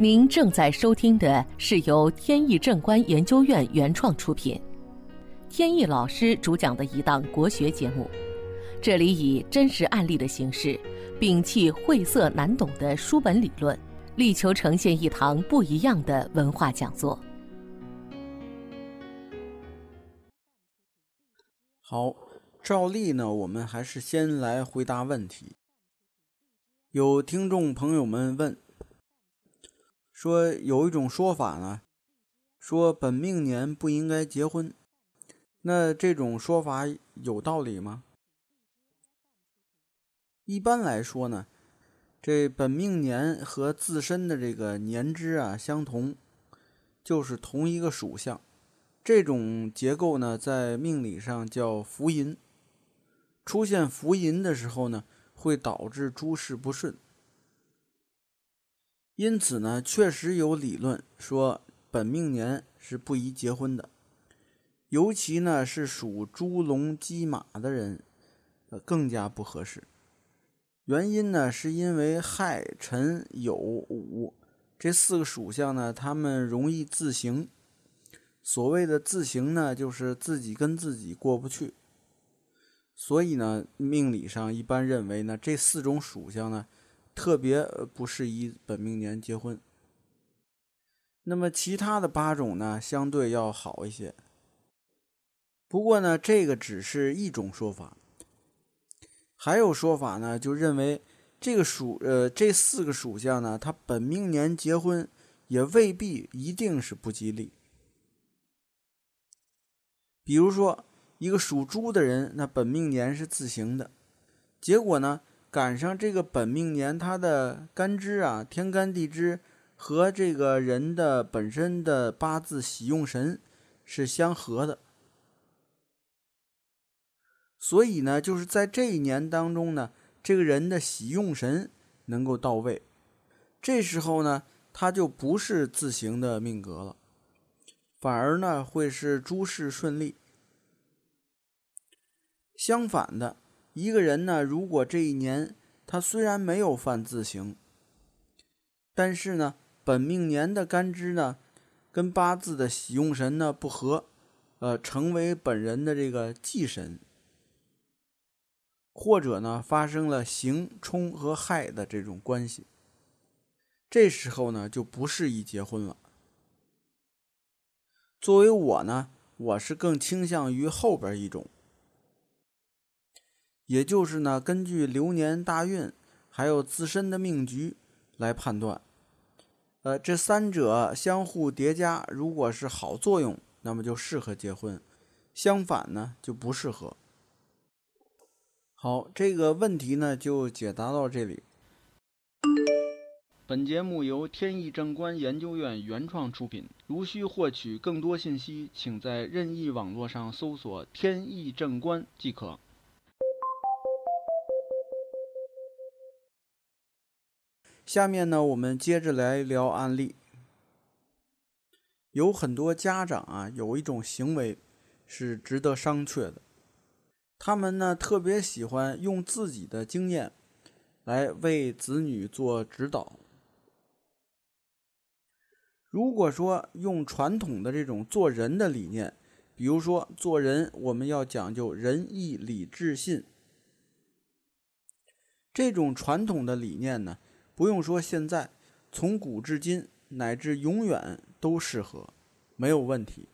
您正在收听的是由天意正观研究院原创出品，天意老师主讲的一档国学节目。这里以真实案例的形式，摒弃晦涩难懂的书本理论，力求呈现一堂不一样的文化讲座。好，照例呢，我们还是先来回答问题。有听众朋友们问。说有一种说法呢，说本命年不应该结婚，那这种说法有道理吗？一般来说呢，这本命年和自身的这个年支啊相同，就是同一个属相，这种结构呢，在命理上叫福银。出现福银的时候呢，会导致诸事不顺。因此呢，确实有理论说本命年是不宜结婚的，尤其呢是属猪、龙、鸡、马的人，更加不合适。原因呢是因为亥、辰、酉、午这四个属相呢，他们容易自刑。所谓的自刑呢，就是自己跟自己过不去。所以呢，命理上一般认为呢，这四种属相呢。特别不适宜本命年结婚。那么其他的八种呢，相对要好一些。不过呢，这个只是一种说法。还有说法呢，就认为这个属呃这四个属相呢，它本命年结婚也未必一定是不吉利。比如说，一个属猪的人，那本命年是自行的，结果呢？赶上这个本命年，他的干支啊，天干地支和这个人的本身的八字喜用神是相合的，所以呢，就是在这一年当中呢，这个人的喜用神能够到位，这时候呢，他就不是自行的命格了，反而呢，会是诸事顺利。相反的。一个人呢，如果这一年他虽然没有犯自刑，但是呢，本命年的干支呢，跟八字的喜用神呢不合，呃，成为本人的这个忌神，或者呢发生了刑冲和害的这种关系，这时候呢就不适宜结婚了。作为我呢，我是更倾向于后边一种。也就是呢，根据流年大运，还有自身的命局来判断。呃，这三者相互叠加，如果是好作用，那么就适合结婚；相反呢，就不适合。好，这个问题呢就解答到这里。本节目由天意正观研究院原创出品。如需获取更多信息，请在任意网络上搜索“天意正观”即可。下面呢，我们接着来聊案例。有很多家长啊，有一种行为是值得商榷的。他们呢，特别喜欢用自己的经验来为子女做指导。如果说用传统的这种做人的理念，比如说做人，我们要讲究仁义礼智信，这种传统的理念呢。不用说，现在从古至今乃至永远都适合，没有问题。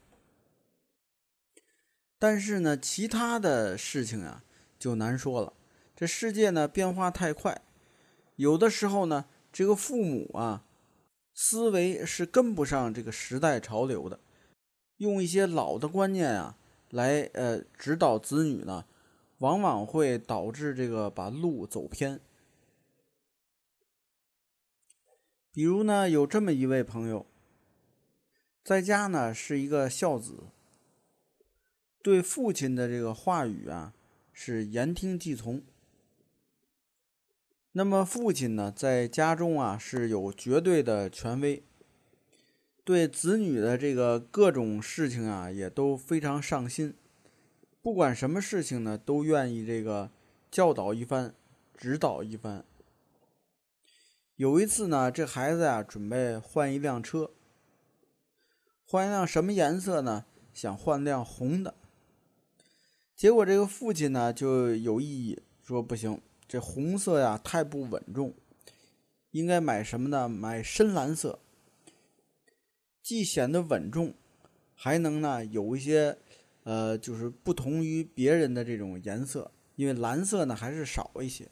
但是呢，其他的事情啊就难说了。这世界呢变化太快，有的时候呢，这个父母啊思维是跟不上这个时代潮流的，用一些老的观念啊来呃指导子女呢，往往会导致这个把路走偏。比如呢，有这么一位朋友，在家呢是一个孝子，对父亲的这个话语啊是言听计从。那么父亲呢，在家中啊是有绝对的权威，对子女的这个各种事情啊也都非常上心，不管什么事情呢，都愿意这个教导一番，指导一番。有一次呢，这孩子呀准备换一辆车，换一辆什么颜色呢？想换辆红的。结果这个父亲呢就有异议，说不行，这红色呀太不稳重，应该买什么呢？买深蓝色，既显得稳重，还能呢有一些，呃，就是不同于别人的这种颜色，因为蓝色呢还是少一些。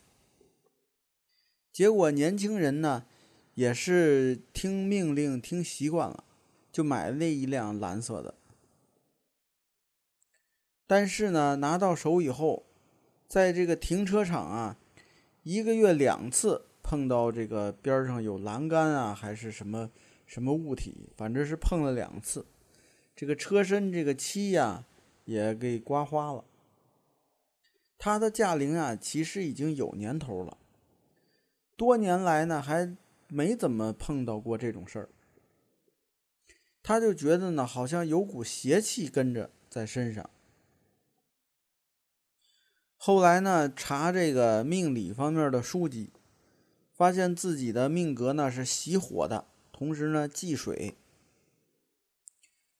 结果年轻人呢也是听命令听习惯了，就买了那一辆蓝色的。但是呢，拿到手以后，在这个停车场啊，一个月两次碰到这个边上有栏杆啊，还是什么什么物体，反正是碰了两次。这个车身这个漆呀，也给刮花了。他的驾龄啊，其实已经有年头了，多年来呢，还没怎么碰到过这种事儿。他就觉得呢，好像有股邪气跟着在身上。后来呢，查这个命理方面的书籍，发现自己的命格呢是喜火的，同时呢忌水，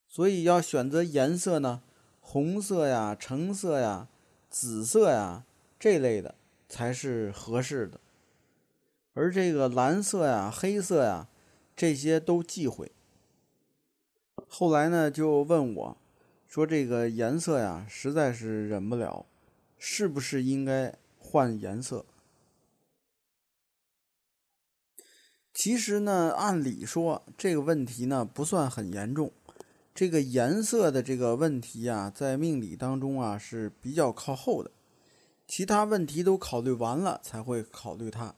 所以要选择颜色呢，红色呀、橙色呀、紫色呀这类的才是合适的，而这个蓝色呀、黑色呀这些都忌讳。后来呢，就问我，说这个颜色呀，实在是忍不了。是不是应该换颜色？其实呢，按理说这个问题呢不算很严重。这个颜色的这个问题啊，在命理当中啊是比较靠后的，其他问题都考虑完了才会考虑它。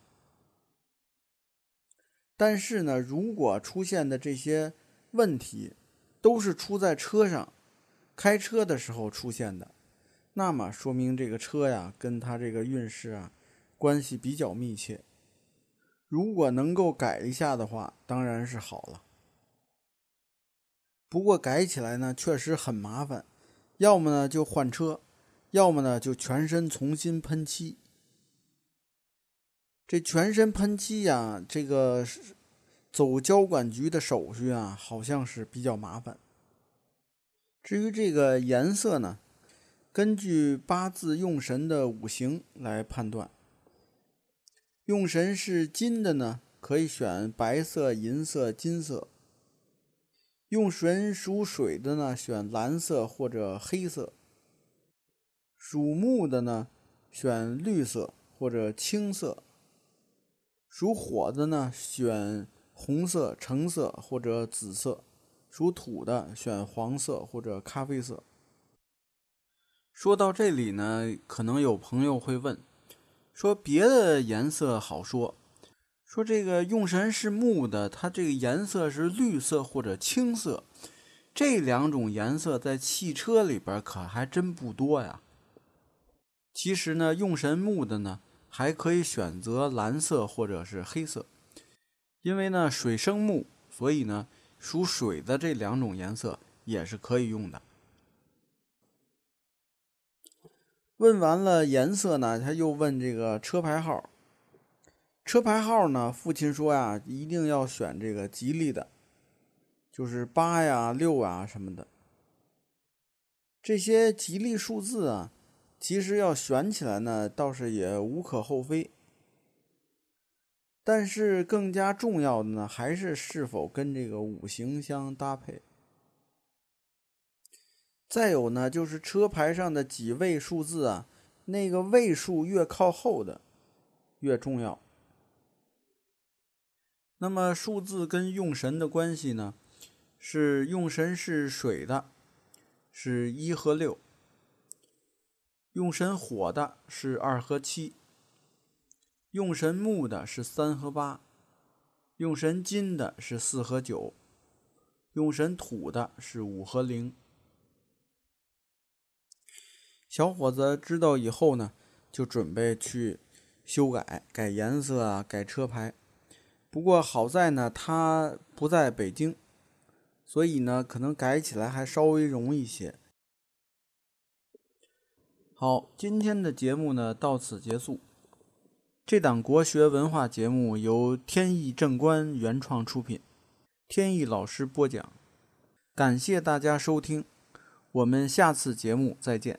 但是呢，如果出现的这些问题都是出在车上，开车的时候出现的。那么说明这个车呀，跟他这个运势啊，关系比较密切。如果能够改一下的话，当然是好了。不过改起来呢，确实很麻烦，要么呢就换车，要么呢就全身重新喷漆。这全身喷漆呀，这个走交管局的手续啊，好像是比较麻烦。至于这个颜色呢？根据八字用神的五行来判断，用神是金的呢，可以选白色、银色、金色；用神属水的呢，选蓝色或者黑色；属木的呢，选绿色或者青色；属火的呢，选红色、橙色或者紫色；属土的选黄色或者咖啡色。说到这里呢，可能有朋友会问，说别的颜色好说，说这个用神是木的，它这个颜色是绿色或者青色，这两种颜色在汽车里边可还真不多呀。其实呢，用神木的呢，还可以选择蓝色或者是黑色，因为呢水生木，所以呢属水的这两种颜色也是可以用的。问完了颜色呢，他又问这个车牌号。车牌号呢，父亲说呀，一定要选这个吉利的，就是八呀、六啊什么的。这些吉利数字啊，其实要选起来呢，倒是也无可厚非。但是更加重要的呢，还是是否跟这个五行相搭配。再有呢，就是车牌上的几位数字啊，那个位数越靠后的越重要。那么数字跟用神的关系呢，是用神是水的，是一和六；用神火的是二和七；用神木的是三和八；用神金的是四和九；用神土的是五和零。小伙子知道以后呢，就准备去修改改颜色啊，改车牌。不过好在呢，他不在北京，所以呢，可能改起来还稍微容易一些。好，今天的节目呢到此结束。这档国学文化节目由天意正观原创出品，天意老师播讲。感谢大家收听，我们下次节目再见。